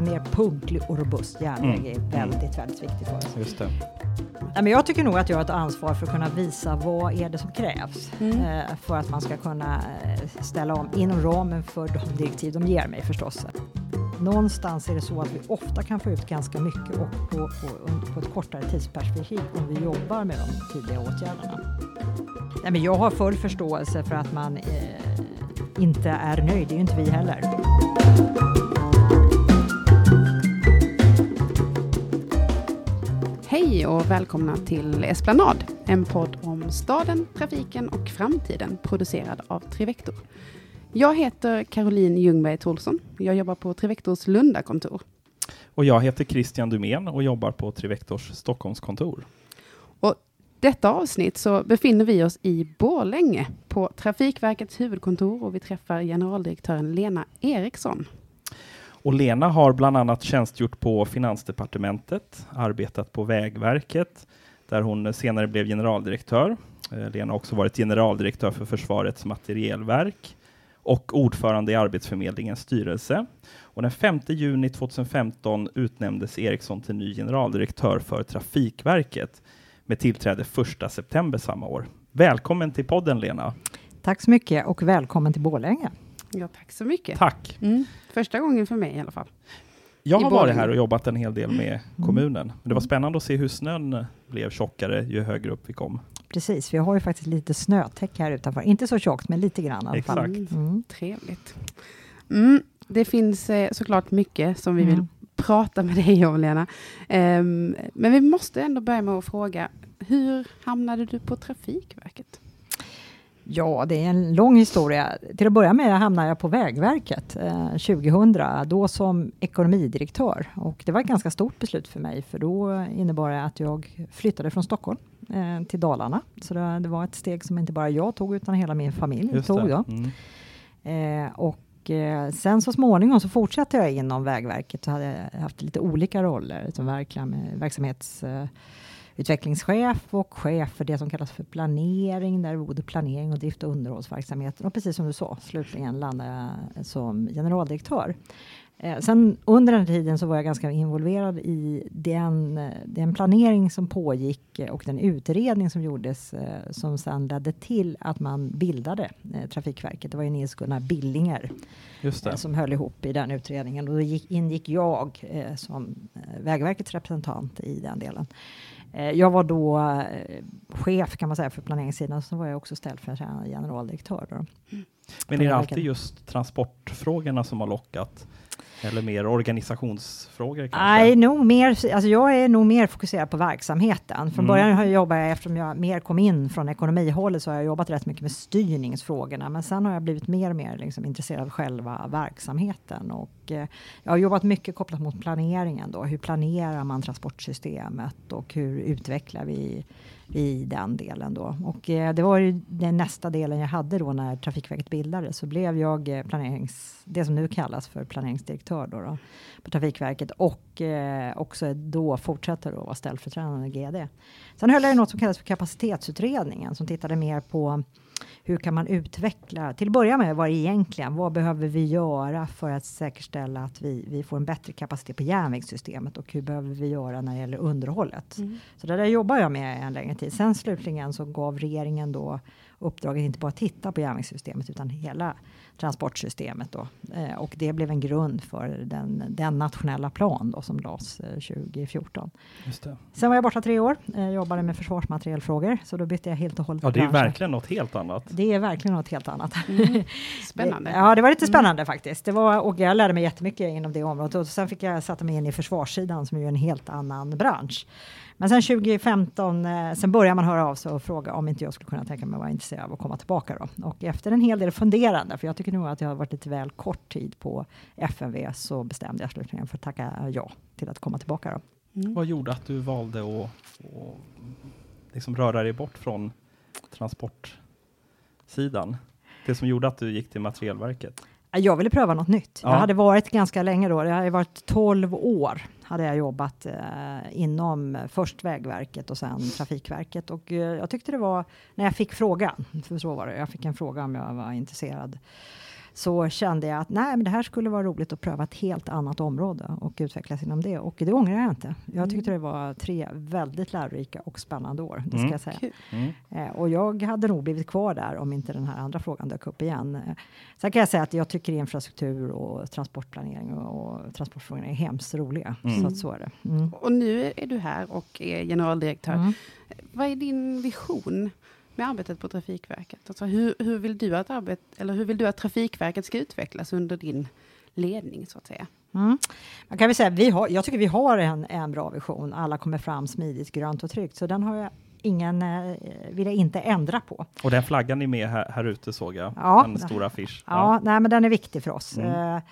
en mer punktlig och robust järnväg är väldigt, väldigt viktig för oss. Just det. Nej, men jag tycker nog att jag har ett ansvar för att kunna visa vad är det som krävs Mm. eh, för att man ska kunna eh, ställa om inom ramen för de direktiv de ger mig förstås. Någonstans är det så att vi ofta kan få ut ganska mycket och på, på, på ett kortare tidsperspektiv om vi jobbar med de tidiga åtgärderna. Nej, men jag har full förståelse för att man eh, inte är nöjd, det är ju inte vi heller. Hej och välkomna till Esplanad, en podd om staden, trafiken och framtiden producerad av Trivector. Jag heter Caroline Ljungberg Tolsson. Jag jobbar på Trivectors Lundakontor. Och jag heter Christian Dumén och jobbar på Trivectors Stockholmskontor. Detta avsnitt så befinner vi oss i Borlänge på Trafikverkets huvudkontor och vi träffar generaldirektören Lena Eriksson. Och Lena har bland annat tjänstgjort på Finansdepartementet, arbetat på Vägverket, där hon senare blev generaldirektör. Eh, Lena har också varit generaldirektör för Försvarets materielverk och ordförande i Arbetsförmedlingens styrelse. Och den 5 juni 2015 utnämndes Eriksson till ny generaldirektör för Trafikverket med tillträde 1 september samma år. Välkommen till podden Lena. Tack så mycket och välkommen till Borlänge. Ja, tack så mycket. Tack! Mm, första gången för mig i alla fall. Jag har varit här och jobbat en hel del med Mm. kommunen. Men det var spännande att se hur snön blev tjockare ju högre upp vi kom. Precis, vi har ju faktiskt lite snötäck här utanför. Inte så tjockt, men lite grann i alla fall. Exakt. Mm. Trevligt. Mm, det finns eh, såklart mycket som vi vill Mm. prata med dig om, Lena. Ehm, men vi måste ändå börja med att fråga, hur hamnade du på Trafikverket? Ja, det är en lång historia. Till att börja med hamnade jag på Vägverket eh, 2000, då som ekonomidirektör. Och det var ett ganska stort beslut för mig, för då innebar det att jag flyttade från Stockholm eh, till Dalarna. Så det, det var ett steg som inte bara jag tog, utan hela min familj Just tog. Då. Mm. Eh, och eh, sen så småningom så fortsatte jag inom Vägverket och hade haft lite olika roller som med verksamhets eh, utvecklingschef och chef för det som kallas för planering, där både planering och drift och underhållsverksamheten. Och precis som du sa, slutligen landade jag som generaldirektör. Eh, sen under den tiden så var jag ganska involverad i den, den planering som pågick och den utredning som gjordes eh, som sedan ledde till att man bildade eh, Trafikverket. Det var ju Nils Gunnar Billinger som höll ihop i den utredningen. Och då gick, ingick jag som Vägverkets representant i den delen. Eh, jag var då eh, chef kan man säga för planeringssidan, så var jag också ställföreträdande generaldirektör. Då. Men är det alltid just transportfrågorna som har lockat? Eller mer organisationsfrågor kanske? Nej, nog mer, alltså jag är nog mer fokuserad på verksamheten. Från Mm. början har jag jobbat, eftersom jag mer kom in från ekonomihållet, så har jag jobbat rätt mycket med styrningsfrågorna. Men sen har jag blivit mer och mer liksom intresserad av själva verksamheten. Och, eh, jag har jobbat mycket kopplat mot planeringen. Då. Hur planerar man transportsystemet och hur utvecklar vi i den delen då. Och eh, det var ju den nästa delen jag hade då när Trafikverket bildades. Så blev jag eh, planerings, det som nu kallas för planeringsdirektör då, då på Trafikverket och eh, också då fortsätter då vara ställföreträdande GD. Sen höll jag i något som kallas för kapacitetsutredningen som tittade mer på hur kan man utveckla, till att börja med vad egentligen, vad behöver vi göra för att säkerställa att vi, vi får en bättre kapacitet på järnvägssystemet och hur behöver vi göra när det gäller underhållet. Så det där jobbar jag med en längre tid. Sen slutligen så gav regeringen då uppdraget inte bara att titta på järnvägssystemet utan hela transportsystemet då. Eh, och det blev en grund för den, den nationella plan då som lades eh, 2014. Just det. Sen var jag borta tre år, eh, jobbade med försvarsmaterielfrågor så då bytte jag helt och hållet Ja, det är ju verkligen något helt annat. Det är verkligen något helt annat. Mm. Spännande. Ja, det var lite spännande faktiskt. Det var, och jag lärde mig jättemycket inom det området. Och sen fick jag sätta mig in i försvarssidan som är ju en helt annan bransch. Men sen 2015, eh, sen började man höra av sig och fråga om inte jag skulle kunna tänka mig att vara intresserad av att komma tillbaka. Då. Och efter en hel del funderande, för jag tycker nog att jag har varit lite väl kort tid på FMV, så bestämde jag slutligen för att tacka ja till att komma tillbaka. Då. Mm. Vad gjorde att du valde att, att liksom röra dig bort från transportsidan? Det som gjorde att du gick till Materielverket? Jag ville pröva något nytt. Ja. Jag hade varit ganska länge då. Det hade varit 12 år hade jag jobbat eh, inom först Vägverket och sen Trafikverket. Och eh, jag tyckte det var, när jag fick frågan, för så var det, jag fick en fråga om jag var intresserad så kände jag att nej, men det här skulle vara roligt att pröva ett helt annat område och utvecklas inom det. Och det ångrar jag inte. Jag Mm. tyckte det var tre väldigt lärorika och spännande år, det ska Mm. jag säga. Mm. Eh, och jag hade nog blivit kvar där om inte den här andra frågan dök upp igen. Eh, sen kan jag säga att jag tycker infrastruktur och transportplanering och, och transportfrågorna är hemskt roliga. Mm. Så att så är det. Mm. Och nu är du här och är generaldirektör. Mm. Vad är din vision med arbetet på Trafikverket? Alltså hur, hur, vill du att arbet, eller hur vill du att Trafikverket ska utvecklas under din ledning, så att säga? Mm. Man kan väl säga, vi har, jag tycker vi har en, en bra vision. Alla kommer fram smidigt, grönt och tryggt. Så den har jag ingen, eh, vill jag inte ändra på. Och den flaggan är med här, här ute såg jag. Ja. En stor affisch. Ja, Nej, men den är viktig för oss. Mm. Eh,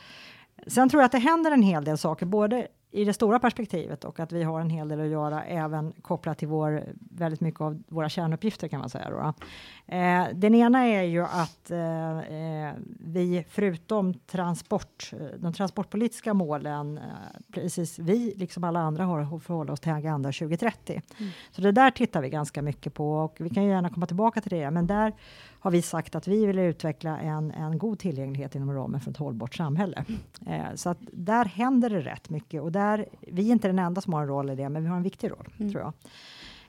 sen tror jag att det händer en hel del saker, både i det stora perspektivet och att vi har en hel del att göra även kopplat till vår, väldigt mycket av våra kärnuppgifter kan man säga. Då. Eh, den ena är ju att eh, eh, vi förutom transport, eh, de transportpolitiska målen, eh, precis vi liksom alla andra har att förhålla oss till Agenda 2030. Mm. Så det där tittar vi ganska mycket på och vi kan ju gärna komma tillbaka till det, men där har vi sagt att vi vill utveckla en, en god tillgänglighet inom ramen för ett hållbart samhälle. Eh, så att där händer det rätt mycket och där, vi är inte den enda som har en roll i det, men vi har en viktig roll, Mm. tror jag.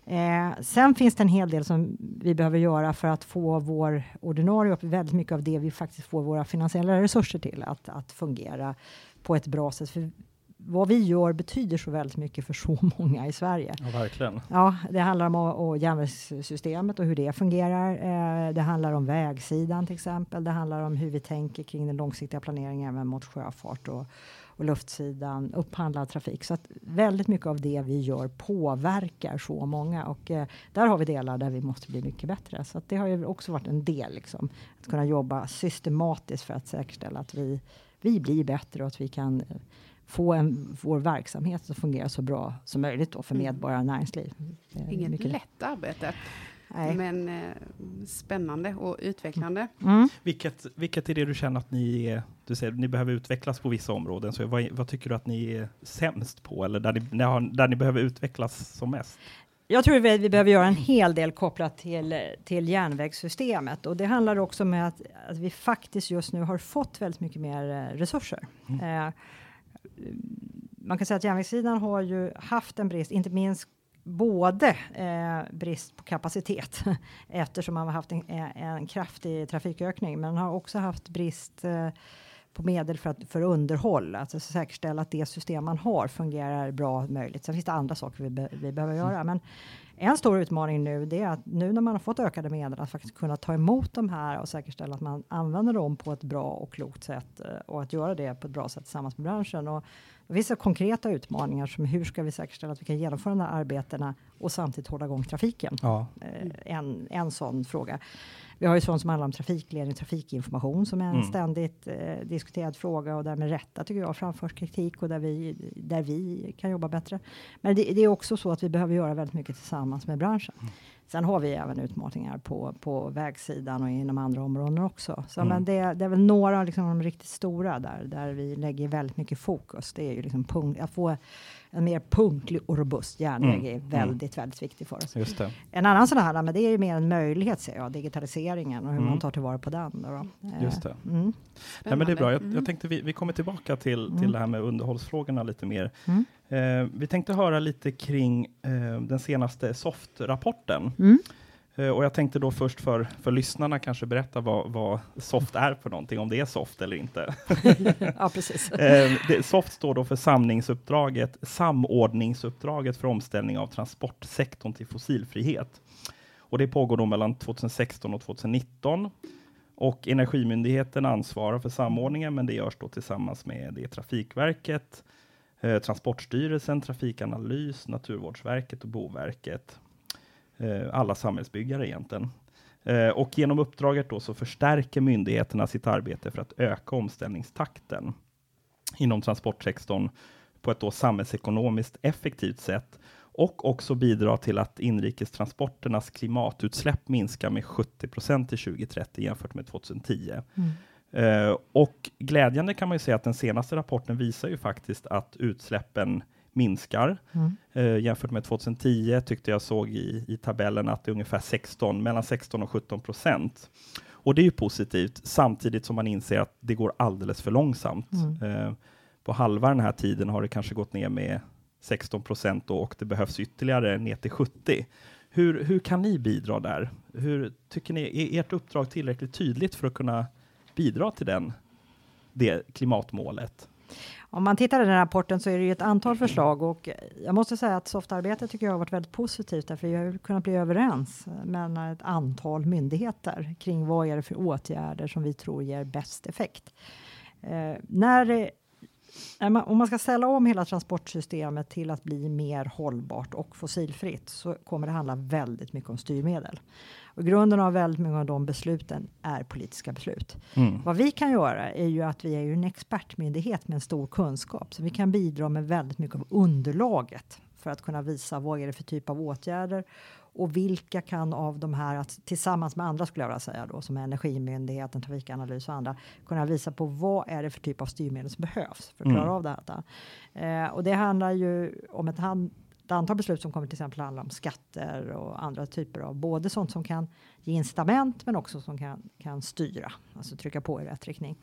Eh, sen finns det en hel del som vi behöver göra för att få vår ordinarie och väldigt mycket av det vi faktiskt får våra finansiella resurser till att, att fungera på ett bra sätt. För vad vi gör betyder så väldigt mycket för så många i Sverige. Ja, verkligen. Ja, det handlar om och järnvägssystemet och hur det fungerar. Eh, det handlar om vägsidan till exempel. Det handlar om hur vi tänker kring den långsiktiga planeringen även mot sjöfart och, och luftsidan, upphandlad trafik. Så att väldigt mycket av det vi gör påverkar så många och eh, där har vi delar där vi måste bli mycket bättre. Så att det har ju också varit en del, liksom, att kunna jobba systematiskt för att säkerställa att vi, vi blir bättre och att vi kan eh, få en, vår verksamhet att fungera så bra som möjligt då för Mm. medborgare och näringsliv. Det är Inget mycket lätt arbete, Nej. men eh, spännande och utvecklande. Mm. Vilket, vilket är det du känner att ni är, du säger ni behöver utvecklas på vissa områden, så vad, vad tycker du att ni är sämst på, eller där ni, där, har, där ni behöver utvecklas som mest? Jag tror vi, vi behöver göra en hel del kopplat till, till järnvägssystemet och det handlar också om att, att vi faktiskt just nu har fått väldigt mycket mer eh, resurser. Eh, man kan säga att järnvägssidan har ju haft en brist, inte minst både eh, brist på kapacitet eftersom man har haft en, en kraftig trafikökning, men har också haft brist eh, på medel för, att, för underhåll, alltså säkerställa att det system man har fungerar bra möjligt. Sen finns det andra saker vi, be, vi behöver göra, men en stor utmaning nu det är att nu när man har fått ökade medel att faktiskt kunna ta emot de här och säkerställa att man använder dem på ett bra och klokt sätt eh, och att göra det på ett bra sätt tillsammans med branschen. Och så konkreta utmaningar som hur ska vi säkerställa att vi kan genomföra de här arbetena och samtidigt hålla igång trafiken? Ja. Eh, en, en sån fråga. Vi har ju sånt som handlar om trafikledning, trafikinformation som är en Mm. ständigt eh, diskuterad fråga och där med rätta tycker jag framförs kritik och där vi, där vi kan jobba bättre. Men det, det är också så att vi behöver göra väldigt mycket tillsammans med branschen. Mm. Sen har vi även utmaningar på, på vägsidan och inom andra områden också. Så, Mm. men det, det är väl några av liksom, de riktigt stora där, där vi lägger väldigt mycket fokus. Det är ju liksom punkt, att få en mer punktlig och robust järnväg Mm. är väldigt, väldigt viktigt för oss. Just det. En annan sån här, men det är ju mer en möjlighet ser jag, digitaliseringen och hur Mm. man tar tillvara på den. Då, då. Eh, Just det. Mm. Nej, men det är bra. Jag, Mm. jag tänkte vi, vi kommer tillbaka till, Mm. till det här med underhållsfrågorna lite mer. Mm. Eh, vi tänkte höra lite kring eh, den senaste SOFT-rapporten. Eh, och jag tänkte då först för, för lyssnarna kanske berätta vad, vad SOFT är för någonting, om det är SOFT eller inte. ja, precis. Eh, det, SOFT står då för samningsuppdraget, samordningsuppdraget för omställning av transportsektorn till fossilfrihet. Och det pågår då mellan 2016 och 2019. Och Energimyndigheten ansvarar för samordningen, men det görs då tillsammans med det Trafikverket, eh, Transportstyrelsen, Trafikanalys, Naturvårdsverket och Boverket. Eh, alla samhällsbyggare egentligen. Eh, och genom uppdraget då så förstärker myndigheterna sitt arbete för att öka omställningstakten inom transportsektorn på ett då samhällsekonomiskt effektivt sätt och också bidra till att inrikestransporternas klimatutsläpp minskar med 70 procent till 2030 jämfört med 2010. Mm. Eh, och glädjande kan man ju säga att den senaste rapporten visar ju faktiskt att utsläppen minskar. Mm. Eh, jämfört med 2010 tyckte jag såg i, i tabellen att det är ungefär 16, mellan 16 och 17 procent. Och det är ju positivt, samtidigt som man inser att det går alldeles för långsamt. Mm. Eh, på halva den här tiden har det kanske gått ner med 16 procent och det behövs ytterligare ner till 70. Hur, hur kan ni bidra där? Hur tycker ni, är ert uppdrag tillräckligt tydligt för att kunna bidra till den, det klimatmålet? Om man tittar i den här rapporten så är det ju ett antal förslag och jag måste säga att softarbetet tycker jag har varit väldigt positivt därför vi har kunnat bli överens mellan ett antal myndigheter kring vad är det för åtgärder som vi tror ger bäst effekt. Eh, när det, om man ska ställa om hela transportsystemet till att bli mer hållbart och fossilfritt så kommer det handla väldigt mycket om styrmedel. Och grunden av väldigt många av de besluten är politiska beslut. Mm. Vad vi kan göra är ju att vi är ju en expertmyndighet med en stor kunskap, så vi kan bidra med väldigt mycket av underlaget för att kunna visa vad är det för typ av åtgärder och vilka kan av de här, att, tillsammans med andra skulle jag vilja säga då, som Energimyndigheten, Trafikanalys och andra, kunna visa på vad är det för typ av styrmedel som behövs för att klara Mm. av detta. Eh, och det handlar ju om ett, hand, ett antal beslut som kommer till exempel handla om skatter och andra typer av både sånt som kan ge incitament men också som kan, kan styra, alltså trycka på i rätt riktning.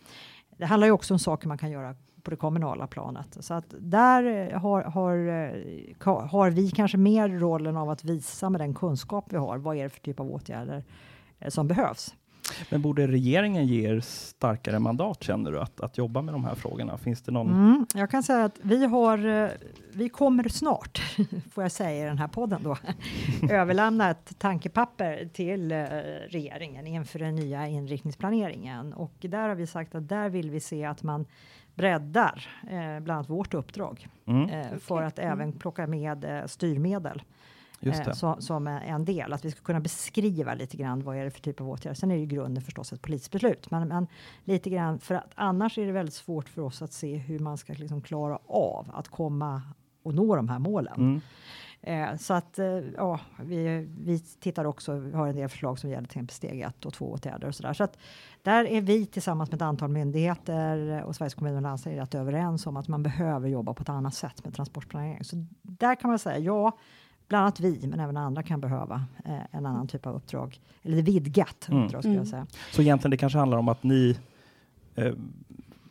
Det handlar ju också om saker man kan göra på det kommunala planet. Så att där eh, har, har, eh, har vi kanske mer rollen av att visa med den kunskap vi har, vad är det för typ av åtgärder eh, som behövs. Men borde regeringen ge er starkare mandat, känner du, att, att jobba med de här frågorna? Finns det någon... Mm, jag kan säga att vi har, eh, vi kommer snart, får jag säga i den här podden då, överlämna ett tankepapper till eh, regeringen inför den nya inriktningsplaneringen. Och där har vi sagt att där vill vi se att man breddar eh, bland annat vårt uppdrag Mm, eh, för att även Mm. plocka med eh, styrmedel eh, så, som en del. Att vi ska kunna beskriva lite grann vad är det för typ av åtgärder. Sen är ju grunden förstås ett polisbeslut, men, men lite grann för att annars är det väldigt svårt för oss att se hur man ska liksom klara av att komma och nå de här målen. Mm. Eh, så att eh, ja, vi, vi tittar också, vi har en del förslag som gäller till exempel steg ett och två åtgärder och så där. Så att där är vi tillsammans med ett antal myndigheter och Sveriges kommuner och landsting rätt överens om att man behöver jobba på ett annat sätt med transportplanering. Så där kan man säga ja, bland annat vi, men även andra kan behöva eh, en annan typ av uppdrag eller vidgat Mm. uppdrag skulle jag Mm. säga. Så egentligen det kanske handlar om att ni eh,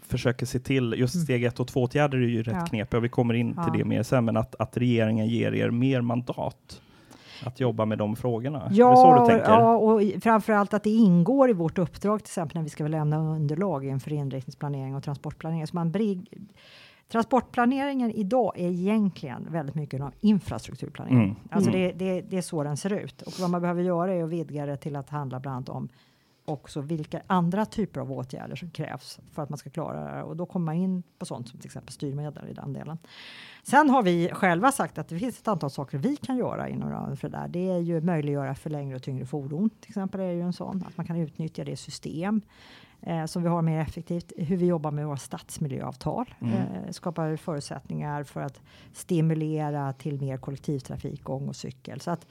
försöker se till, just Mm. steg ett och två åtgärder är ju rätt Ja. knepiga, vi kommer in Ja. till det mer sen, men att, att regeringen ger er mer mandat att jobba med de frågorna. är det så Ja, du tänker? ja, och framförallt att det ingår i vårt uppdrag till exempel när vi ska lämna underlag inför inriktningsplanering och transportplanering. Så man brig, transportplaneringen idag är egentligen väldigt mycket av infrastrukturplanering. Mm. Alltså Mm. det, det, det är så den ser ut. Och vad man behöver göra är att vidga det till att handla bland annat om också vilka andra typer av åtgärder som krävs för att man ska klara det här. Och då kommer man in på sånt som till exempel styrmedel i den delen. Sen har vi själva sagt att det finns ett antal saker vi kan göra inom ramen för det där. Det är ju möjliggöra för längre och tyngre fordon. Till exempel är ju en sån att man kan utnyttja det system eh, som vi har mer effektivt. Hur vi jobbar med våra stadsmiljöavtal Mm. eh, skapar förutsättningar för att stimulera till mer kollektivtrafik, gång och cykel. Så att,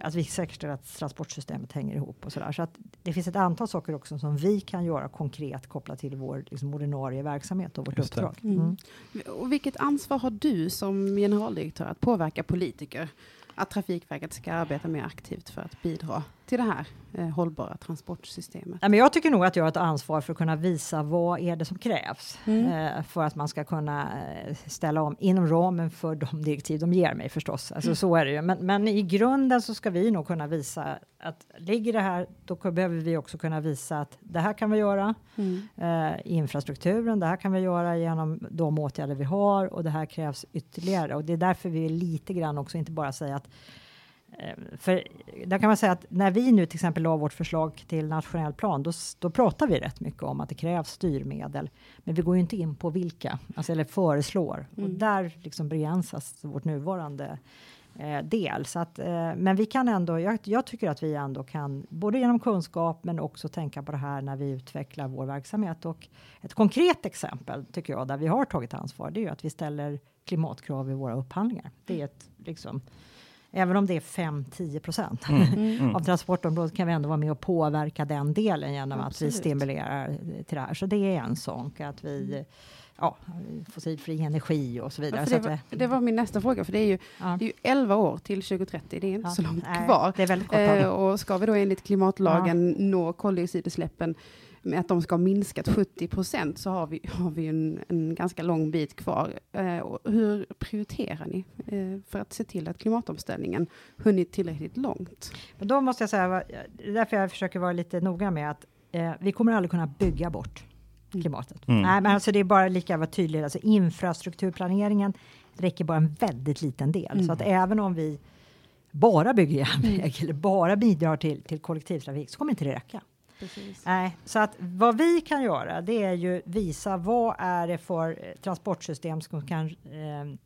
att vi säkerställer att transportsystemet hänger ihop och sådär. Så att det finns ett antal saker också som vi kan göra konkret kopplat till vår liksom, ordinarie verksamhet och vårt Just uppdrag. Mm. Mm. Och vilket ansvar har du som generaldirektör att påverka politiker att Trafikverket ska arbeta mer aktivt för att bidra till det här eh, hållbara transportsystemet? Men jag tycker nog att jag har ett ansvar för att kunna visa vad är det som krävs Mm. eh, för att man ska kunna eh, ställa om inom ramen för de direktiv de ger mig förstås. Alltså, Så är det ju. Men, men i grunden så ska vi nog kunna visa att ligger det här, då behöver vi också kunna visa att det här kan vi göra Mm. eh, infrastrukturen. Det här kan vi göra genom de åtgärder vi har och det här krävs ytterligare. Och det är därför vi lite grann också inte bara säga att för där kan man säga att när vi nu till exempel la vårt förslag till nationell plan, då, då pratar vi rätt mycket om att det krävs styrmedel. Men vi går ju inte in på vilka, alltså, eller föreslår. Och Mm. där liksom begränsas vårt nuvarande eh, del. Så att, eh, men vi kan ändå, jag, jag tycker att vi ändå kan, både genom kunskap men också tänka på det här när vi utvecklar vår verksamhet. Och ett konkret exempel tycker jag, där vi har tagit ansvar, det är ju att vi ställer klimatkrav i våra upphandlingar. Det är ett, liksom, Även om det är 5-10 procent Mm. av transportområdet kan vi ändå vara med och påverka den delen genom Absolut. att vi stimulerar till det här. Så det är en sak, att vi ja, fossilfri energi och så vidare. Ja, så det, att var, det var min nästa fråga, för det är ju, ja, det är ju 11 år till 2030, det är inte ja, så långt nej, kvar. Det är väldigt kort. Eh, och ska vi då enligt klimatlagen nå koldioxidutsläppen med att de ska ha minskat 70 procent så har vi, har vi en, en ganska lång bit kvar. Eh, hur prioriterar ni eh, för att se till att klimatomställningen hunnit tillräckligt långt? Men då måste jag säga, därför jag försöker vara lite noga med att eh, vi kommer aldrig kunna bygga bort Mm. klimatet. Mm. Nej, men alltså det är bara lika att vara tydlig. Alltså infrastrukturplaneringen räcker bara en väldigt liten del. Mm. Så att även om vi bara bygger järnväg eller bara bidrar till, till kollektivtrafik så kommer inte det räcka. Precis. Nej, så att vad vi kan göra det är ju visa vad är det för eh, transportsystem som kan eh,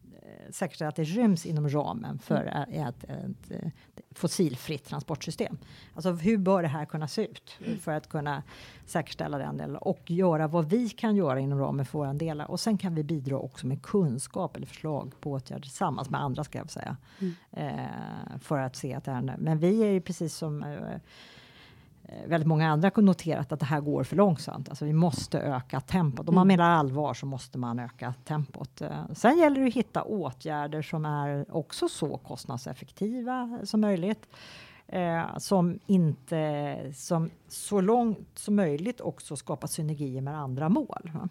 säkerställa att det ryms inom ramen för Mm. ett, ett, ett fossilfritt transportsystem. Alltså hur bör det här kunna se ut Mm. för att kunna säkerställa den delen och göra vad vi kan göra inom ramen för våra delar. Och sen kan vi bidra också med kunskap eller förslag på åtgärder tillsammans med andra ska jag säga. Mm. Eh, för att se att det är, men vi är ju precis som eh, eh, väldigt många andra har noterat att det här går för långsamt. Alltså vi måste öka tempot. Om man Mm. menar allvar så måste man öka tempot. Eh, Sen gäller det att hitta åtgärder som är också så kostnadseffektiva som möjligt. Eh, som inte, som så långt som möjligt också skapar synergier med andra mål. va.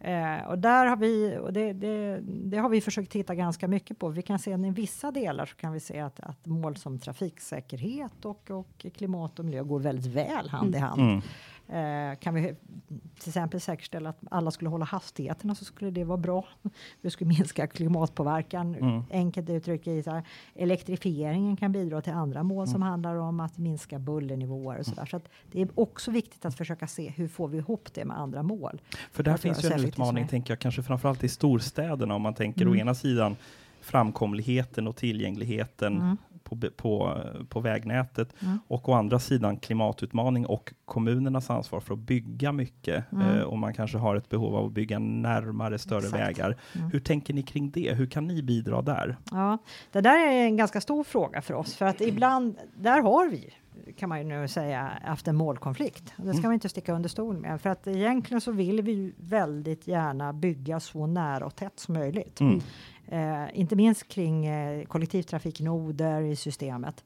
Eh, och där har vi, och det, det, det har vi försökt titta ganska mycket på. Vi kan se att i vissa delar så kan vi se att, att mål som trafiksäkerhet och, och klimat och miljö går väldigt väl hand i hand. Mm. Eh, kan vi till exempel säkerställa att alla skulle hålla hastigheterna så skulle det vara bra. Det skulle minska klimatpåverkan. Mm. Enkelt uttryckt i så här, elektrifieringen kan bidra till andra mål som Mm. handlar om att minska bullernivåer och. Så att det är också viktigt att försöka se hur får vi ihop det med andra mål. För där finns ju så en som utmaning, tänker jag, kanske framförallt i storstäderna om man tänker å Mm. ena sidan framkomligheten och tillgängligheten Mm. På, på, på vägnätet Mm. och å andra sidan klimatutmaning och kommunernas ansvar för att bygga mycket Mm. eh, och man kanske har ett behov av att bygga närmare större Exakt. vägar. Mm. Hur tänker ni kring det? Hur kan ni bidra där? Ja, det där är en ganska stor fråga för oss för att ibland, där har vi kan man ju nu säga haft en målkonflikt. Det ska Mm. man inte sticka under stol med för att egentligen så vill vi ju väldigt gärna bygga så nära och tätt som möjligt. Mm. Eh, inte minst kring eh, kollektivtrafiknoder i systemet.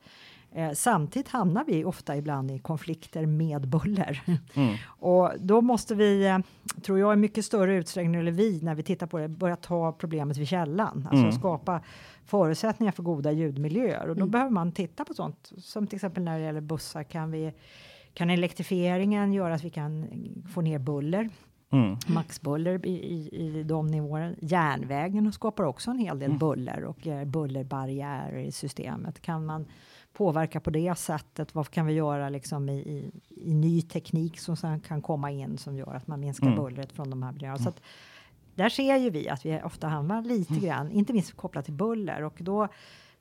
Eh, samtidigt hamnar vi ofta ibland i konflikter med buller. Mm. Och då måste vi, eh, tror jag, i mycket större utsträckning, eller vi, när vi tittar på det, börja ta problemet vid källan. Alltså Mm. skapa förutsättningar för goda ljudmiljöer. Och då Mm. behöver man titta på sånt. Som till exempel när det gäller bussar kan vi kan elektrifieringen göra att vi kan få ner buller, Mm. maxbuller i, i, i de nivåerna. Järnvägen skapar också en hel del Mm. buller och eh, bullerbarriärer i systemet. Kan man påverka på det sättet? Vad kan vi göra liksom i, i, i ny teknik som sen kan komma in som gör att man minskar Mm. bullret från de här miljöerna? Så att, där ser ju vi att vi ofta hamnar lite Mm. grann, inte minst kopplat till buller och då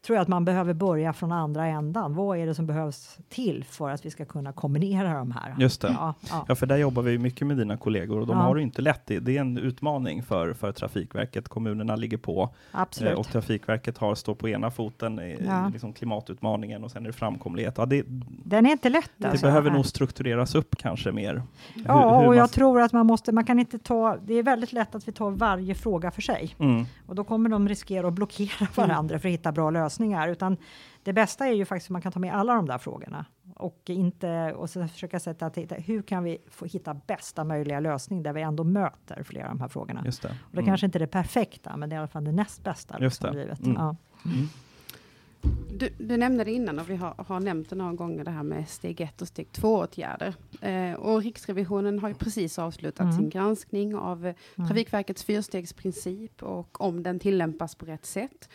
tror jag att man behöver börja från andra ändan. Vad är det som behövs till för att vi ska kunna kombinera de här? Just det. Ja, ja. Ja, för där jobbar vi mycket med dina kollegor och de Ja. har det inte lätt. Det, är en utmaning för, för Trafikverket. Kommunerna ligger på absolut. eh, och Trafikverket har, står på ena foten i liksom klimatutmaningen och sen är det framkomlighet. Det, Den är inte lätt. det alltså. behöver nog struktureras upp kanske mer. Hur- Ja, hur och man- jag tror att man måste, man kan inte ta, det är väldigt lätt att vi tar varje fråga för sig. Mm, Och då kommer de riskera att blockera varandra för att hitta bra lösningar. Utan det bästa är ju faktiskt att man kan ta med alla de där frågorna. Och, inte, och så försöka sätta att hitta, hur kan vi få hitta bästa möjliga lösning där vi ändå möter flera av de här frågorna. just det. Och det Mm. kanske inte är det perfekta, men det är i alla fall det näst bästa. Just liksom, det. Livet. Mm. Ja. Mm. Du, du nämnde det innan och vi har, har nämnt det några gånger det här med steg 1 och steg 2-åtgärder. Eh, och Riksrevisionen har ju precis avslutat Mm. sin granskning av eh, Mm. Trafikverkets fyrstegsprincip och om den tillämpas på rätt sätt.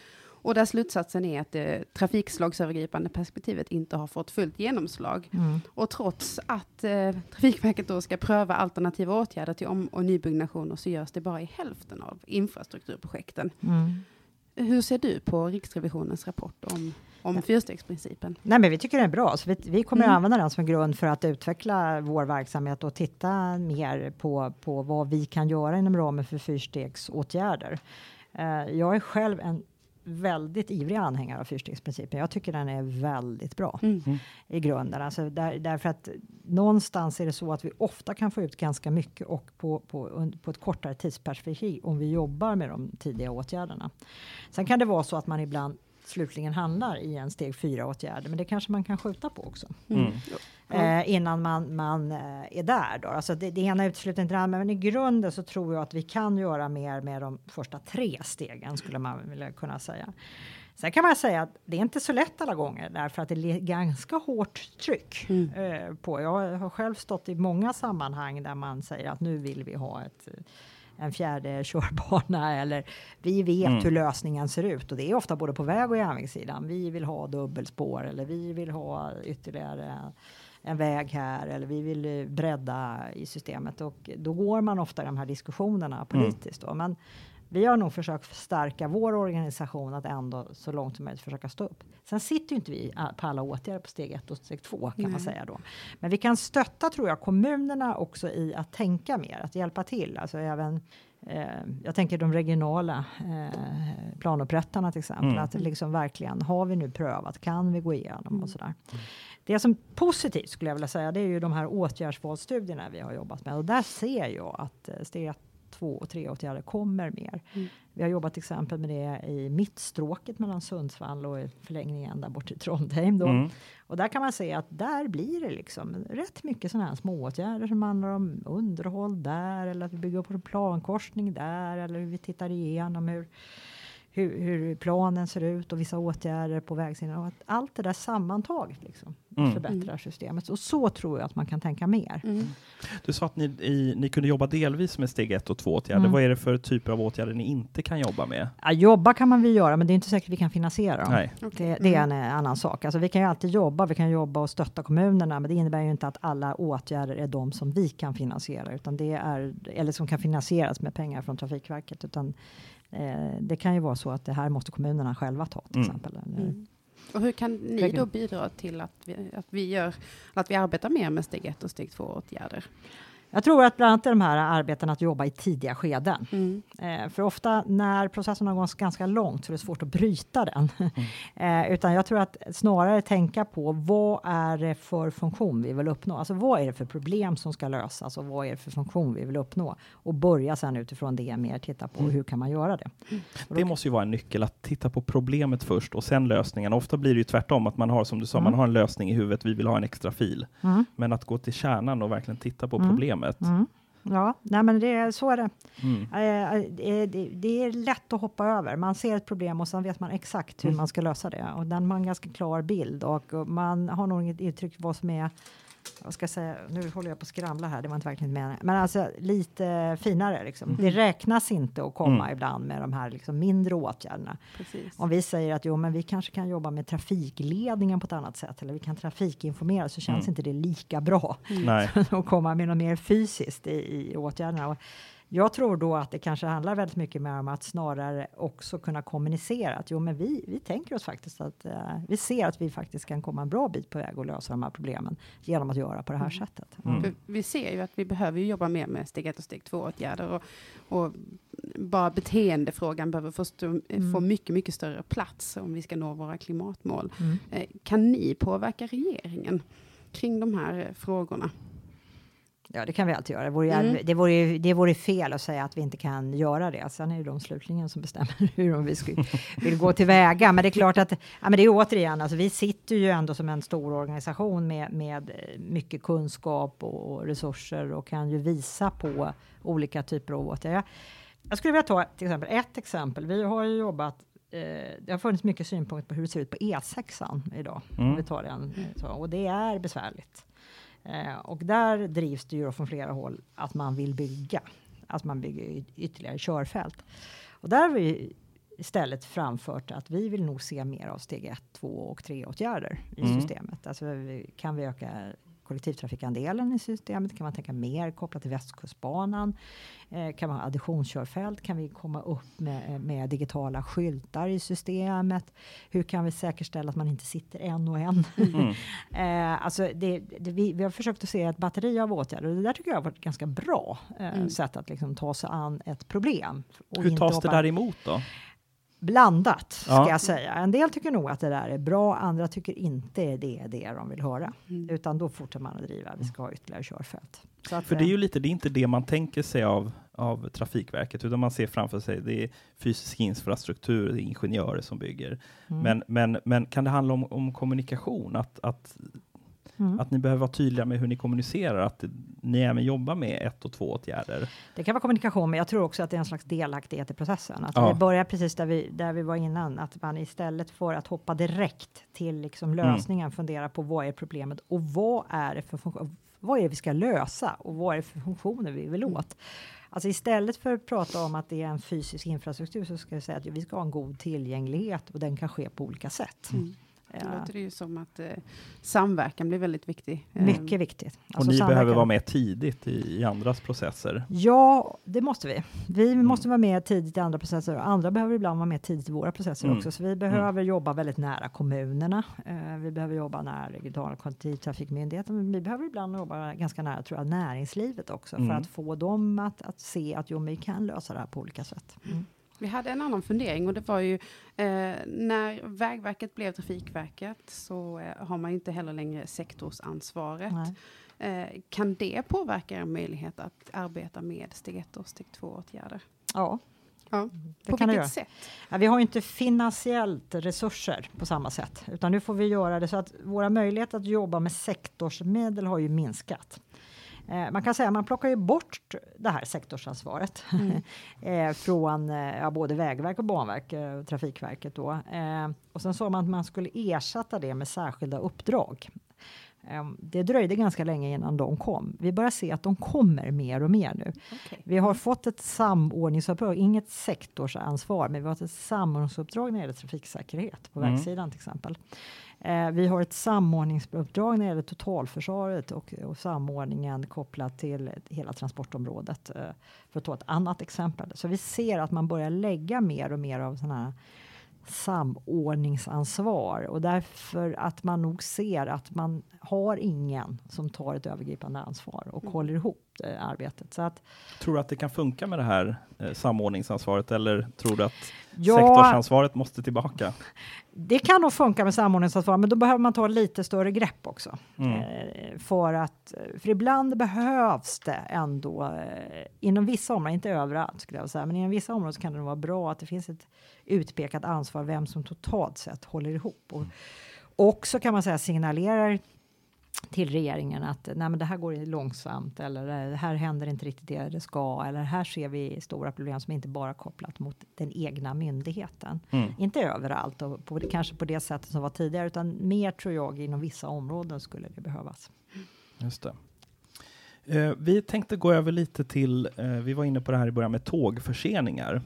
Och där slutsatsen är att det trafikslagsövergripande perspektivet inte har fått fullt genomslag. Mm. Och trots att eh, Trafikverket då ska pröva alternativa åtgärder till om och nybyggnationer så görs det bara i hälften av infrastrukturprojekten. Mm. Hur ser du på Riksrevisionens rapport om, om fyrstegsprincipen? Nej, men vi tycker det är bra, så vi, vi kommer Mm. att använda den som grund för att utveckla vår verksamhet och titta mer på, på vad vi kan göra inom ramen för fyrstegsåtgärder. Eh, jag är själv en väldigt ivrig anhängare av fyrstegsprincipen. Jag tycker den är väldigt bra Mm. i grunden. Alltså där, därför att någonstans är det så att vi ofta kan få ut ganska mycket och på, på, på ett kortare tidsperspektiv om vi jobbar med de tidiga åtgärderna. Sen kan det vara så att man ibland slutligen handlar i en steg fyra åtgärder, men det kanske man kan skjuta på också. Mm. Eh, innan man, man eh, är där. Då. Alltså det, det ena utesluter inte det andra, men i grunden så tror jag att vi kan göra mer med de första tre stegen, skulle man vilja kunna säga. Sen kan man säga att det är inte så lätt alla gånger, därför att det är ganska hårt tryck Mm. eh, på. Jag har själv stått i många sammanhang där man säger att nu vill vi ha ett en fjärde körbana eller vi vet Mm. hur lösningen ser ut och det är ofta både på väg och järnvägssidan. Vi vill ha dubbelspår eller vi vill ha ytterligare en väg här eller vi vill eh, bredda i systemet och då går man ofta i de här diskussionerna politiskt. Då. Men vi har nog försökt förstärka vår organisation att ändå så långt som möjligt försöka stå upp. Sen sitter ju inte vi a- på alla åtgärder på steg ett och steg två kan man Nej. säga då. Men vi kan stötta tror jag kommunerna också i att tänka mer, att hjälpa till. Alltså även Eh, jag tänker de regionala eh, planupprättarna till exempel. Mm. Att liksom verkligen, har vi nu prövat, kan vi gå igenom Mm. och sådär. Det som positivt skulle jag vilja säga, det är ju de här åtgärdsvalsstudierna vi har jobbat med. Och där ser jag att eh, steg två och tre åtgärder kommer mer. Mm. Vi har jobbat till exempel med det i mittstråket mellan Sundsvall och i förlängningen där bort till Trondheim. Då. Mm. Och där kan man se att där blir det liksom rätt mycket sådana här smååtgärder som handlar om underhåll där eller att vi bygger upp en plankorsning där eller hur vi tittar igenom hur, hur, hur planen ser ut och vissa åtgärder på vägsidan. Och att allt det där sammantaget liksom Mm. förbättrar systemet. Och så tror jag att man kan tänka mer. Mm. Du sa att ni, i, ni kunde jobba delvis med steg ett och två åtgärder. Mm. Vad är det för typer av åtgärder ni inte kan jobba med? Ja, jobba kan man väl göra, men det är inte säkert vi kan finansiera dem. Nej. Det, det är Mm. en eh, annan sak. Alltså vi kan ju alltid jobba, vi kan jobba och stötta kommunerna, men det innebär ju inte att alla åtgärder är de som vi kan finansiera, utan det är, eller som kan finansieras med pengar från Trafikverket, utan eh, det kan ju vara så att det här måste kommunerna själva ta till Mm. exempel. Eller, Mm. Och hur kan ni då bidra till att vi, att vi gör, att vi arbetar mer med steg ett och steg två åtgärder? Jag tror att bland annat de här arbetena att jobba i tidiga skeden. Mm. Eh, för ofta när processen har gått ganska långt så är det svårt att bryta den. eh, utan jag tror att snarare tänka på vad är det för funktion vi vill uppnå? Alltså vad är det för problem som ska lösas och vad är det för funktion vi vill uppnå? Och börja sedan utifrån det mer titta på hur kan man göra det? Då Det måste ju vara en nyckel att titta på problemet först och sen lösningen. Ofta blir det ju tvärtom, att man har som du sa, Mm. man har en lösning i huvudet, vi vill ha en extra fil. Mm. Men att gå till kärnan och verkligen titta på Mm. Problemet. Mm. Ja, nej men det, är- så är det. Mm. Eh, det, det. Det är lätt att hoppa över. Man ser ett problem och sen vet man exakt hur Mm. man ska lösa det. Och den har en ganska klar bild och man har nog inget intryck vad som är vad ska jag säga, nu håller jag på att skramla här, det var inte verkligen meningen. Men alltså lite finare liksom. Det räknas inte att komma Mm. ibland med de här liksom mindre åtgärderna. Precis. Om vi säger att jo, men vi kanske kan jobba med trafikledningen på ett annat sätt eller vi kan trafikinformera så känns Mm. inte det lika bra och komma med något mer fysiskt i, i åtgärderna. Och jag tror då att det kanske handlar väldigt mycket mer om att snarare också kunna kommunicera att jo, men vi, vi tänker oss faktiskt att eh, vi ser att vi faktiskt kan komma en bra bit på väg och lösa de här problemen genom att göra på det här Mm. sättet. Mm. För vi ser ju att vi behöver jobba mer med steg ett och steg två åtgärder och, och bara beteendefrågan behöver få, Mm. få mycket, mycket större plats om vi ska nå våra klimatmål. Mm. Eh, Kan ni påverka regeringen kring de här eh, frågorna? Ja, det kan vi alltid göra. Det vore, Mm. det, vore, det vore fel att säga att vi inte kan göra det. Sen är det de slutligen som bestämmer hur de vi ska, vill gå tillväga. Men det är klart att, ja, men det är återigen, alltså, vi sitter ju ändå som en stor organisation med, med mycket kunskap och, och resurser och kan ju visa på olika typer av åtgärder. Jag, jag skulle vilja ta till exempel ett exempel. Vi har ju jobbat eh, det har funnits mycket synpunkter på hur det ser ut på E6 idag. Mm. Om vi tar den, så, och det är besvärligt. Eh, och där drivs det ju då från flera håll att man vill bygga. Att man bygger ytterligare körfält. Och där har vi istället framfört att vi vill nog se mer av steg 1, 2 och 3 åtgärder i Mm. systemet. Alltså kan vi öka kollektivtrafikandelen i systemet? Kan man tänka mer kopplat till Västkustbanan? Eh, kan man ha additionskörfält? Kan vi komma upp med, med digitala skyltar i systemet? Hur kan vi säkerställa att man inte sitter en och en? Mm. Eh, alltså det, det, vi, vi har försökt att se ett batteri av åtgärder och det där tycker jag har varit ett ganska bra eh, Mm. sätt att liksom ta sig an ett problem. Och Hur inte tas det där emot då? Blandat ska Ja. jag säga. En del tycker nog att det där är bra, andra tycker inte det är det de vill höra. Mm. Utan då fortsätter man att driva, vi ska ha ytterligare körfält. Så att, För det är eh, ju lite, det är inte det man tänker sig av, av Trafikverket, utan man ser framför sig, det är fysisk infrastruktur, det är ingenjörer som bygger. mm, Men, men, men kan det handla om, om kommunikation? Att, att, mm. att ni behöver vara tydliga med hur ni kommunicerar, att ni även jobbar med ett och två åtgärder? Det kan vara kommunikation, men jag tror också att det är en slags delaktighet i processen. Att Ja. vi börjar precis där vi, där vi var innan, att man istället för att hoppa direkt till liksom Mm. lösningen funderar på vad är problemet och vad är det för funktion, vad är det vi ska lösa och vad är det för funktioner vi vill Mm. åt? Alltså istället för att prata om att det är en fysisk infrastruktur så ska jag säga att vi ska ha en god tillgänglighet och den kan ske på olika sätt. Mm. Ja, Då låter det ju som att eh, samverkan blir väldigt viktig. Eh, mycket viktigt. Och Alltså ni behöver samverkan. vara med tidigt i, i andras processer? Ja, det måste vi. Vi Mm. måste vara med tidigt i andra processer och andra behöver ibland vara med tidigt i våra processer Mm. också. Så vi behöver jobba väldigt nära kommunerna. Eh, vi behöver jobba nära regionala kollektivtrafikmyndigheten. Men vi behöver ibland jobba ganska nära tror jag, näringslivet också Mm. för att få dem att, att se att jo, vi kan lösa det här på olika sätt. Mm. Vi hade en annan fundering och det var ju eh, när Vägverket blev Trafikverket så eh, har man ju inte heller längre sektorsansvaret. Eh, kan det påverka er möjlighet att arbeta med steg 1 och steg 2-åtgärder? Ja, Ja. det På kan vilket sätt? Ja, vi har ju inte finansiellt resurser på samma sätt, utan nu får vi göra det så att våra möjligheter att jobba med sektorsmedel har ju minskat. Eh, man kan säga att man plockar ju bort det här sektorsansvaret Mm. eh, från eh, ja, både Vägverket och Banverket eh, och Trafikverket. Då. Eh, och sen sa man att man skulle ersätta det med särskilda uppdrag. Det dröjde ganska länge innan de kom. Vi börjar se att de kommer mer och mer nu. Okej. Vi har fått ett samordningsuppdrag, inget sektorsansvar, men vi har fått ett samordningsuppdrag när det gäller trafiksäkerhet på Mm. vägsidan till exempel. Eh, vi har ett samordningsuppdrag när det gäller totalförsvaret och, och samordningen kopplat till hela transportområdet. Eh, för att ta ett annat exempel. Så vi ser att man börjar lägga mer och mer av sådana här samordningsansvar och därför att man nog ser att man har ingen som tar ett övergripande ansvar och håller ihop eh, arbetet. Så att Tror du att det kan funka med det här eh, samordningsansvaret eller tror du att Ja. sektorsansvaret måste tillbaka? Det kan nog funka med samordningsansvar, men då behöver man ta lite större grepp också. Mm. Eh, för, att, för ibland behövs det ändå, eh, inom vissa områden, inte överallt skulle jag säga, men inom vissa områden kan det nog vara bra att det finns ett utpekat ansvar vem som totalt sett håller ihop. Och också kan man säga signalerar till regeringen att nej, men det här går långsamt eller här händer inte riktigt det det ska eller här ser vi stora problem som inte bara kopplat mot den egna myndigheten. Mm. Inte överallt och på, kanske på det sättet som var tidigare, utan mer tror jag inom vissa områden skulle det behövas. Just det. Eh, vi tänkte gå över lite till, eh, vi var inne på det här i början med tågförseningar.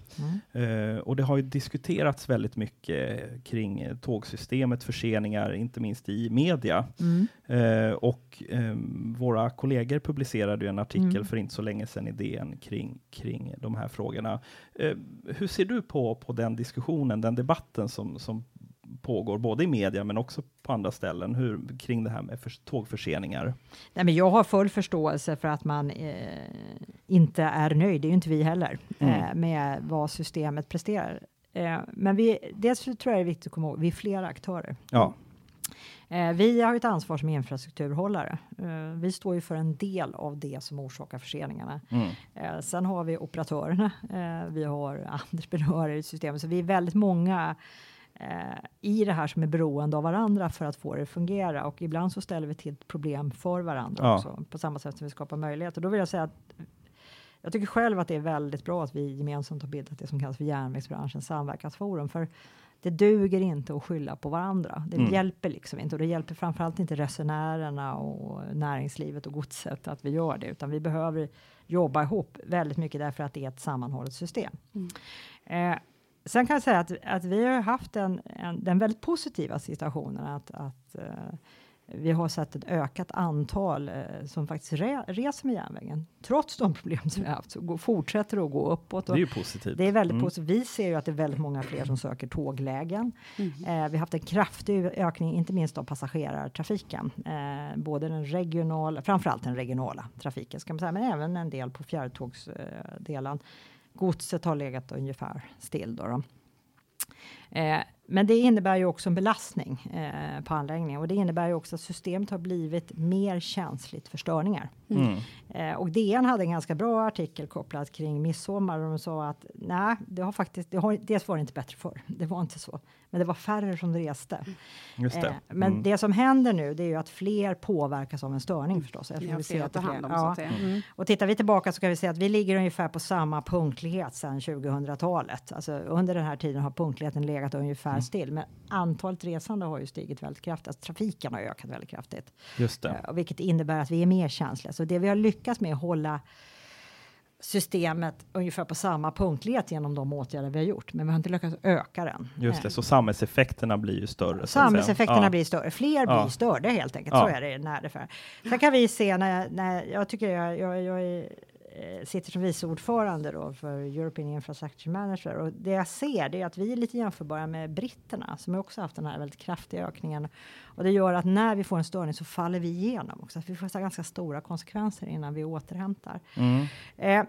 Mm. Eh, och det har ju diskuterats väldigt mycket kring tågsystemet, förseningar, inte minst i media. Mm. Och ehm, våra kollegor publicerade ju en artikel Mm. för inte så länge sedan i DN kring, kring de här frågorna. Hur ser du på, på den diskussionen, den debatten som, som pågår både i media men också på andra ställen hur, kring det här med för, tågförseningar? Nej, men jag har full förståelse för att man eh, inte är nöjd, det är ju inte vi heller, Mm. eh, med vad systemet presterar. Eh, men vi, dels tror jag det är viktigt att komma ihåg, vi är flera aktörer. Ja, Eh, vi har ett ansvar som infrastrukturhållare. Eh, vi står ju för en del av det som orsakar förseningarna. mm. Eh, sen har vi operatörerna, eh, vi har entreprenörer i systemet, så vi är väldigt många eh, i det här som är beroende av varandra för att få det att fungera och ibland så ställer vi till problem för varandra Ja. också på samma sätt som vi skapar möjligheter. Då vill jag säga att jag tycker själv att det är väldigt bra att vi gemensamt har bildat det som kallas för järnvägsbranschens samverkansforum. För det duger inte att skylla på varandra. Det Mm. hjälper liksom inte och det hjälper framförallt inte resenärerna och näringslivet och godset att vi gör det, utan vi behöver jobba ihop väldigt mycket därför att det är ett sammanhållet system. Mm. Eh, sen kan jag säga att, att vi har haft en, en, den väldigt positiva situationen att, att eh, vi har sett ett ökat antal eh, som faktiskt re, reser med järnvägen. Trots de problem som vi har haft så går, fortsätter det att gå uppåt. det är ju positivt. det är väldigt Mm. positivt. Vi ser ju att det är väldigt många fler som söker tåglägen. Mm. Eh, vi har haft en kraftig ökning, inte minst av passagerartrafiken. Både den regionala, framförallt den regionala trafiken ska man säga, men även en del på fjärrtågsdelen. Godset har legat ungefär still. Då, då. Eh, men det innebär ju också en belastning eh, på anläggningen och det innebär ju också att systemet har blivit mer känsligt för störningar. Mm. Eh, och DN hade en ganska bra artikel kopplat kring midsommar och de sa att nej, det har faktiskt, det har, dels var det inte bättre förr, det var inte så, men det var färre som reste. Just det. Eh, men Mm. det som händer nu, det är ju att fler påverkas av en störning förstås. eftersom vi ser att det hand om så ja. att säga. Mm. Och tittar vi tillbaka så kan vi se att vi ligger ungefär på samma punktlighet sedan 2000-talet. Alltså under den här tiden har punktligheten legat ungefär Mm. still, men antalet resande har ju stigit väldigt kraftigt. Alltså, trafiken har ökat väldigt kraftigt, Just det. Eh, och vilket innebär att vi är mer känsliga. Så det vi har lyckats med att hålla systemet ungefär på samma punktlighet genom de åtgärder vi har gjort, men vi har inte lyckats öka den. Just Eh, det, så samhällseffekterna blir ju större. Samhällseffekterna Ja. blir större, fler blir Ja. störda helt enkelt. Ja. Så är det när det för. Sen kan vi se när, när jag tycker jag, jag, jag är, eh, sitter som vice ordförande då för European Infrastructure Manager och det jag ser det är att vi är lite jämförbara med britterna som också haft den här väldigt kraftiga ökningen och det gör att när vi får en störning så faller vi igenom också. Att vi får ganska stora konsekvenser innan vi återhämtar. Mm. Eh,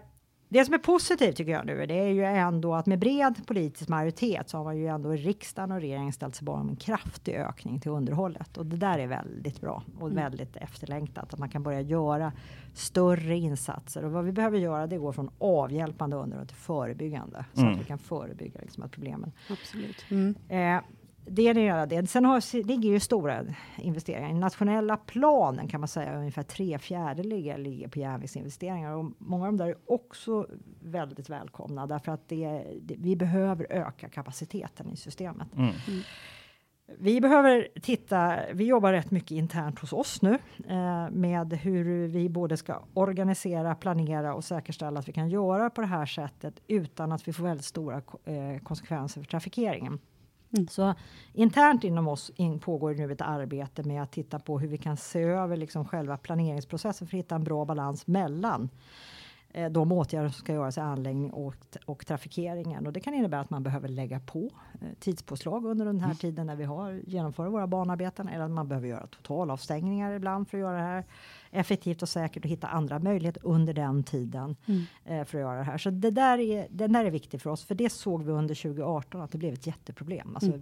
det som är positivt tycker jag nu, det är ju ändå att med bred politisk majoritet så har man ju ändå i riksdagen och regeringen ställt sig bakom en kraftig ökning till underhållet. Och det där är väldigt bra och väldigt efterlängtat. Att man kan börja göra större insatser. Och vad vi behöver göra det går från avhjälpande underhåll till förebyggande. Så Mm. att vi kan förebygga liksom, att problemen Absolut. Mm. Eh, det är det ena. Det. Sen har, ligger ju stora investeringar. I nationella planen kan man säga ungefär tre fjärdedelar ligger på järnvägsinvesteringar. Och många av de där är också väldigt välkomna därför att det, det, vi behöver öka kapaciteten i systemet. Mm. Vi behöver titta, vi jobbar rätt mycket internt hos oss nu eh, med hur vi både ska organisera, planera och säkerställa att vi kan göra på det här sättet utan att vi får väldigt stora eh, konsekvenser för trafikeringen. Mm. Så internt inom oss in, pågår nu ett arbete med att titta på hur vi kan se över liksom själva planeringsprocessen för att hitta en bra balans mellan eh, de åtgärder som ska göras i anläggning och, och trafikeringen. Och det kan innebära att man behöver lägga på eh, tidspåslag under den här tiden när vi har genomför våra banarbeten eller att man behöver göra totalavstängningar ibland för att göra det här effektivt och säkert och hitta andra möjligheter under den tiden Mm. eh, för att göra det här. Så det där är, den där är viktig för oss, för det såg vi under 2018 att det blev ett jätteproblem. Alltså,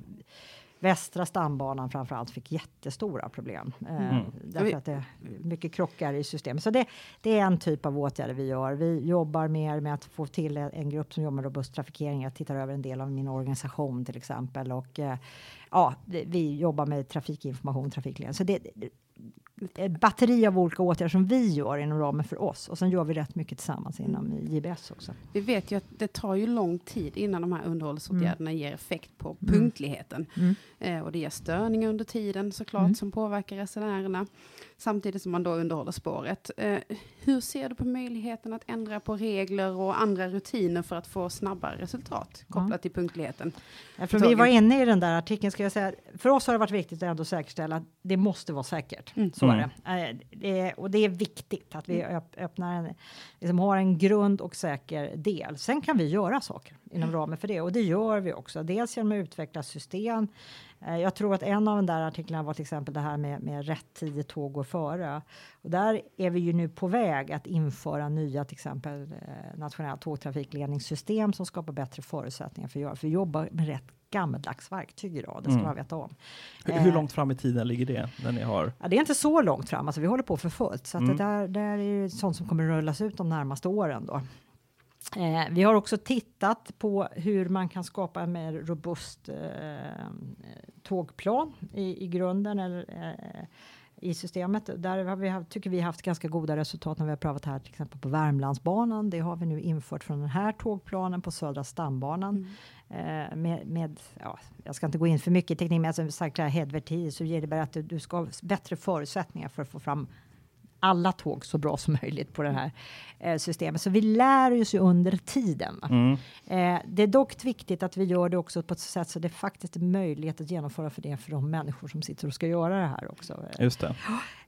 Västra stambanan framförallt fick jättestora problem. Eh, Mm. Därför att det är mycket krockar i systemet. Så det, det är en typ av åtgärder vi gör. Vi jobbar mer med att få till en, grupp som jobbar med robust trafikering. Jag tittar över en del av min organisation till exempel. Och eh, ja, vi jobbar med trafikinformation, trafikledning. Så det ett batteri av olika åtgärder som vi gör inom ramen för oss. Och sen gör vi rätt mycket tillsammans inom JBS också. Vi vet ju att det tar ju lång tid innan de här underhållsåtgärderna ger effekt på Mm. punktligheten. Mm. Eh, och det ger störningar under tiden såklart Mm. som påverkar resenärerna. Samtidigt som man då underhåller spåret. Eh, hur ser du på möjligheten att ändra på regler och andra rutiner för att få snabbare resultat kopplat till punktligheten? Eftersom vi var inne i den där artikeln ska jag säga för oss har det varit viktigt att ändå säkerställa att det måste vara säkert. Mm. Så Mm. det. Eh, det. är- Och det är viktigt att vi öpp- öppnar en, liksom har en grund och säker del. Sen kan vi göra saker inom ramen för det och det gör vi också. Dels genom att utveckla system. Eh, Jag tror att en av de där artiklarna var till exempel det här med, med rätt tid i tåg går före. Och där är vi ju nu på väg att införa nya till exempel eh, nationella tågtrafikledningssystem som skapar bättre förutsättningar för att göra. För vi jobbar med rätt gammeldags verktyg idag, det ska Mm. man veta om. Hur, Eh, hur långt fram i tiden ligger det? När ni har... Ja, det är inte så långt fram, alltså vi håller på för fullt. Så Mm. det där, där är ju sånt som kommer rullas ut de närmaste åren. Då. Eh, vi har också tittat på hur man kan skapa en mer robust eh, tågplan i, i grunden eller, eh, i systemet. Där har vi haft, tycker vi haft ganska goda resultat när vi har prövat här till exempel på Värmlandsbanan. Det har vi nu infört från den här tågplanen på Södra stambanan. Eh, med, med, ja, jag ska inte gå in för mycket i teknik, men alltså säkra headvertid så ger det bara att du, du ska ha bättre förutsättningar för att få fram alla tåg så bra som möjligt på det här eh, systemet. Så vi lär oss ju under tiden. Mm. Eh, det är dock viktigt att vi gör det också på ett sätt så det faktiskt är möjlighet att genomföra för det för de människor som sitter och ska göra det här också. Just det.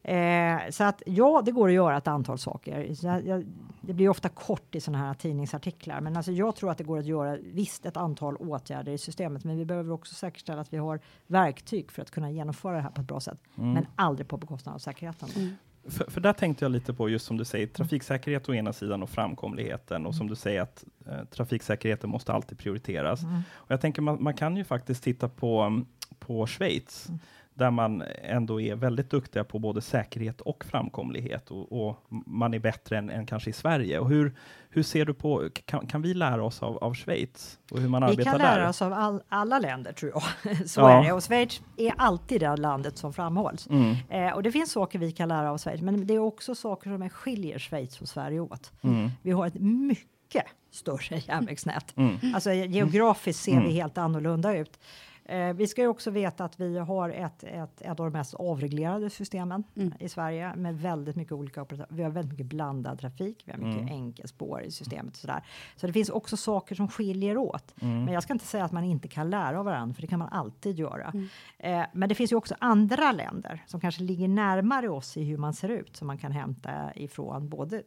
Eh, så att ja, det går att göra ett antal saker. Jag, jag, det blir ofta kort i sådana här tidningsartiklar, men alltså jag tror att det går att göra visst ett antal åtgärder i systemet, men vi behöver också säkerställa att vi har verktyg för att kunna genomföra det här på ett bra sätt, Mm. men aldrig på bekostnad av säkerheten. Mm. För, för, där tänkte jag lite på, just som du säger, trafiksäkerhet å ena sidan och framkomligheten. Och som du säger att eh, trafiksäkerheten måste alltid prioriteras. Mm. Och jag tänker man, man, kan ju faktiskt titta på, på Schweiz. Mm där man ändå är väldigt duktiga på både säkerhet och framkomlighet och, och man är bättre än, än, kanske i Sverige. Och hur, hur ser du på, kan, kan vi lära oss av, av Schweiz och hur man vi arbetar där? Vi kan lära oss av all, alla länder tror jag. Så ja. är det och Schweiz är alltid det landet som framhålls. Mm. Eh, och det finns saker vi kan lära av Schweiz, men det är också saker som skiljer Schweiz och Sverige åt. Mm. Vi har ett mycket större järnvägsnät. Mm. Alltså geografiskt ser vi mm. helt annorlunda ut. Eh, vi ska ju också veta att vi har ett, ett, ett av de mest avreglerade systemen mm. i Sverige med väldigt mycket olika operatörer. Vi har väldigt mycket blandad trafik. Vi har mycket mm. enkelspår i systemet och sådär. Så det finns också saker som skiljer åt. Mm. Men jag ska inte säga att man inte kan lära av varandra, för det kan man alltid göra. Mm. Eh, men det finns ju också andra länder som kanske ligger närmare oss i hur man ser ut som man kan hämta ifrån både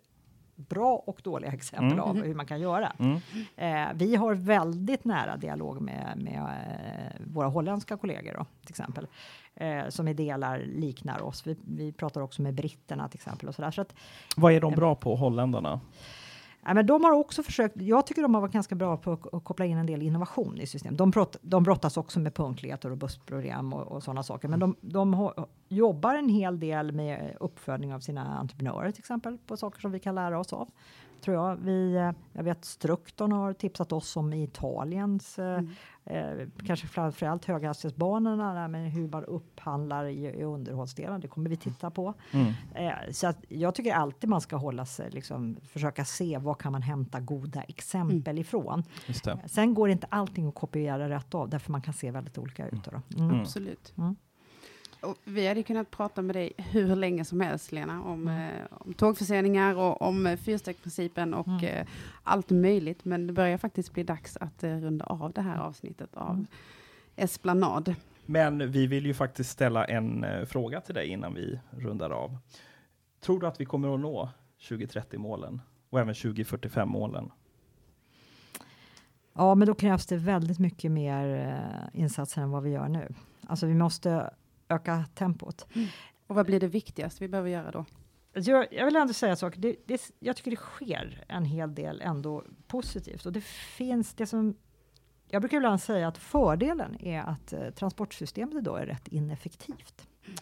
bra och dåliga exempel mm. av hur man kan göra. Mm. Eh, vi har väldigt nära dialog med, med eh, våra holländska kollegor då, till exempel. Eh, som i delar liknar oss. Vi, vi pratar också med britterna till exempel. Och så, där. så att, Vad är de eh, bra på, holländarna? Ja, men de har också försökt, jag tycker de har varit ganska bra på att koppla in en del innovation i systemet. De, brott, de brottas också med punktlighet och robustprogram och, och sådana saker. Men de, de har, jobbar en hel del med uppföljning av sina entreprenörer till exempel på saker som vi kan lära oss av tror jag. Vi, eh, jag vet Strukton har tipsat oss om Italiens, eh, mm. eh, kanske framförallt höghastighetsbanorna, men hur man upphandlar i, i underhållsdelen. Det kommer vi titta på. Mm. Eh, så att jag tycker alltid man ska hålla sig, liksom, försöka se vad kan man hämta goda exempel mm. ifrån. Sen går inte allting att kopiera rätt av, därför man kan se väldigt olika ut. Mm. mm. Absolut. Mm. Och vi hade kunnat prata med dig hur länge som helst, Lena, om, mm. eh, om tågförseningar och om eh, fyrstegsprincipen och mm. eh, allt möjligt. Men det börjar faktiskt bli dags att eh, runda av det här avsnittet av mm. Esplanad. Men vi vill ju faktiskt ställa en eh, fråga till dig innan vi rundar av. Tror du att vi kommer att nå 2030-målen och även 2045-målen? Ja, men då krävs det väldigt mycket mer eh, insatser än vad vi gör nu. Alltså vi måste öka tempot. Mm. Och vad blir det viktigaste vi behöver göra då? Jag, jag vill ändå säga saker. Det, det, jag tycker det sker en hel del ändå positivt och det finns det som jag brukar ibland säga att fördelen är att eh, transportsystemet idag är rätt ineffektivt. Mm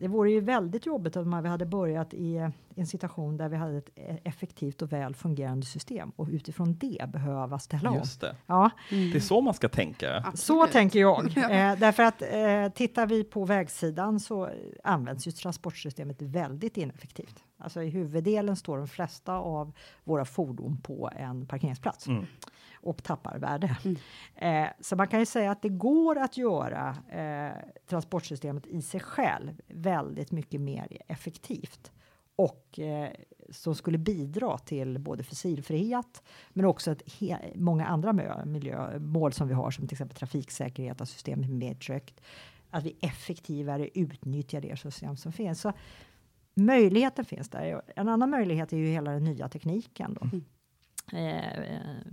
det vore ju väldigt jobbigt om vi hade börjat i en situation där vi hade ett effektivt och väl fungerande system och utifrån det behöva ställa om. Just det. Ja. Mm. det är så man ska tänka. Absolut. Så tänker jag. eh, därför att eh, tittar vi på vägsidan så används ju transportsystemet väldigt ineffektivt. Alltså i huvuddelen står de flesta av våra fordon på en parkeringsplats. Mm och tappar värde. Mm. Eh, så man kan ju säga att det går att göra eh, transportsystemet i sig själv väldigt mycket mer effektivt och eh, som skulle bidra till både fossilfrihet men också ett många andra miljömål som vi har som till exempel trafiksäkerhet, att systemet är mer tryggt, att vi effektivare utnyttjar det system som finns. Så möjligheten finns där. En annan möjlighet är ju hela den nya tekniken. Då. Mm. Eh,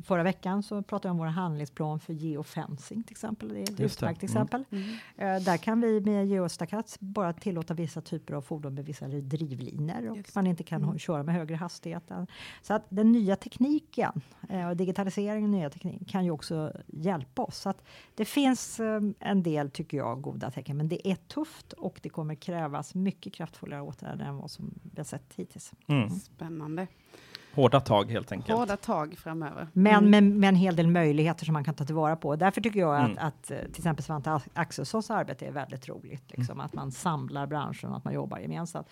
förra veckan så pratade jag om vår handlingsplan för geofencing till exempel. Det är ett utmärkt mm. exempel. Mm. Eh, där kan vi med geostakat bara tillåta vissa typer av fordon med vissa drivlinor och Just. man inte kan mm. köra med högre hastighet. Så att den nya tekniken eh, och digitaliseringen nya teknik kan ju också hjälpa oss. Så att det finns eh, en del, tycker jag, goda tecken, men det är tufft och det kommer krävas mycket kraftfullare åtgärder än vad som vi har sett hittills. Mm. Spännande. Hårda tag helt enkelt. Hårda tag framöver. Men mm. med, med, en hel del möjligheter som man kan ta tillvara på. Därför tycker jag mm. att, att, eh, till exempel Svante Axelssons arbete är väldigt roligt. Liksom, mm. Att man samlar branschen och att man jobbar gemensamt.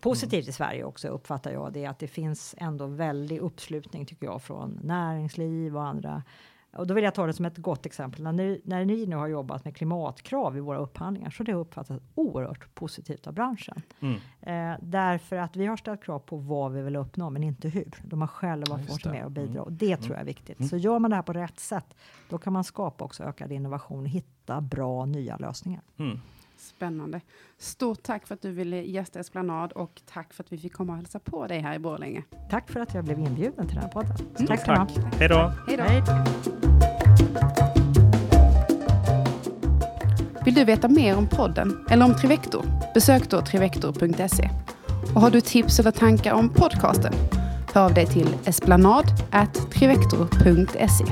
Positivt mm. i Sverige också uppfattar jag det att det finns ändå väldig uppslutning tycker jag från näringsliv och andra och då vill jag ta det som ett gott exempel. När ni, när ni nu har jobbat med klimatkrav i våra upphandlingar så har det uppfattats oerhört positivt av branschen. Mm. Eh, därför att vi har ställt krav på vad vi vill uppnå men inte hur. De har själva fått med och bidra mm. och det mm. tror jag är viktigt. Mm. Så gör man det här på rätt sätt då kan man skapa också ökad innovation och hitta bra nya lösningar. Spännande. Stort tack för att du ville gästa Esplanad och tack för att vi fick komma och hälsa på dig här i Borlänge. Tack för att jag blev inbjuden till den här podden. Mm. Tack tack. Hej då. Hej då. Vill du veta mer om podden eller om Trivector? Besök då trivector.se. Och har du tips eller tankar om podcasten? Hör av dig till esplanad.trivector.se.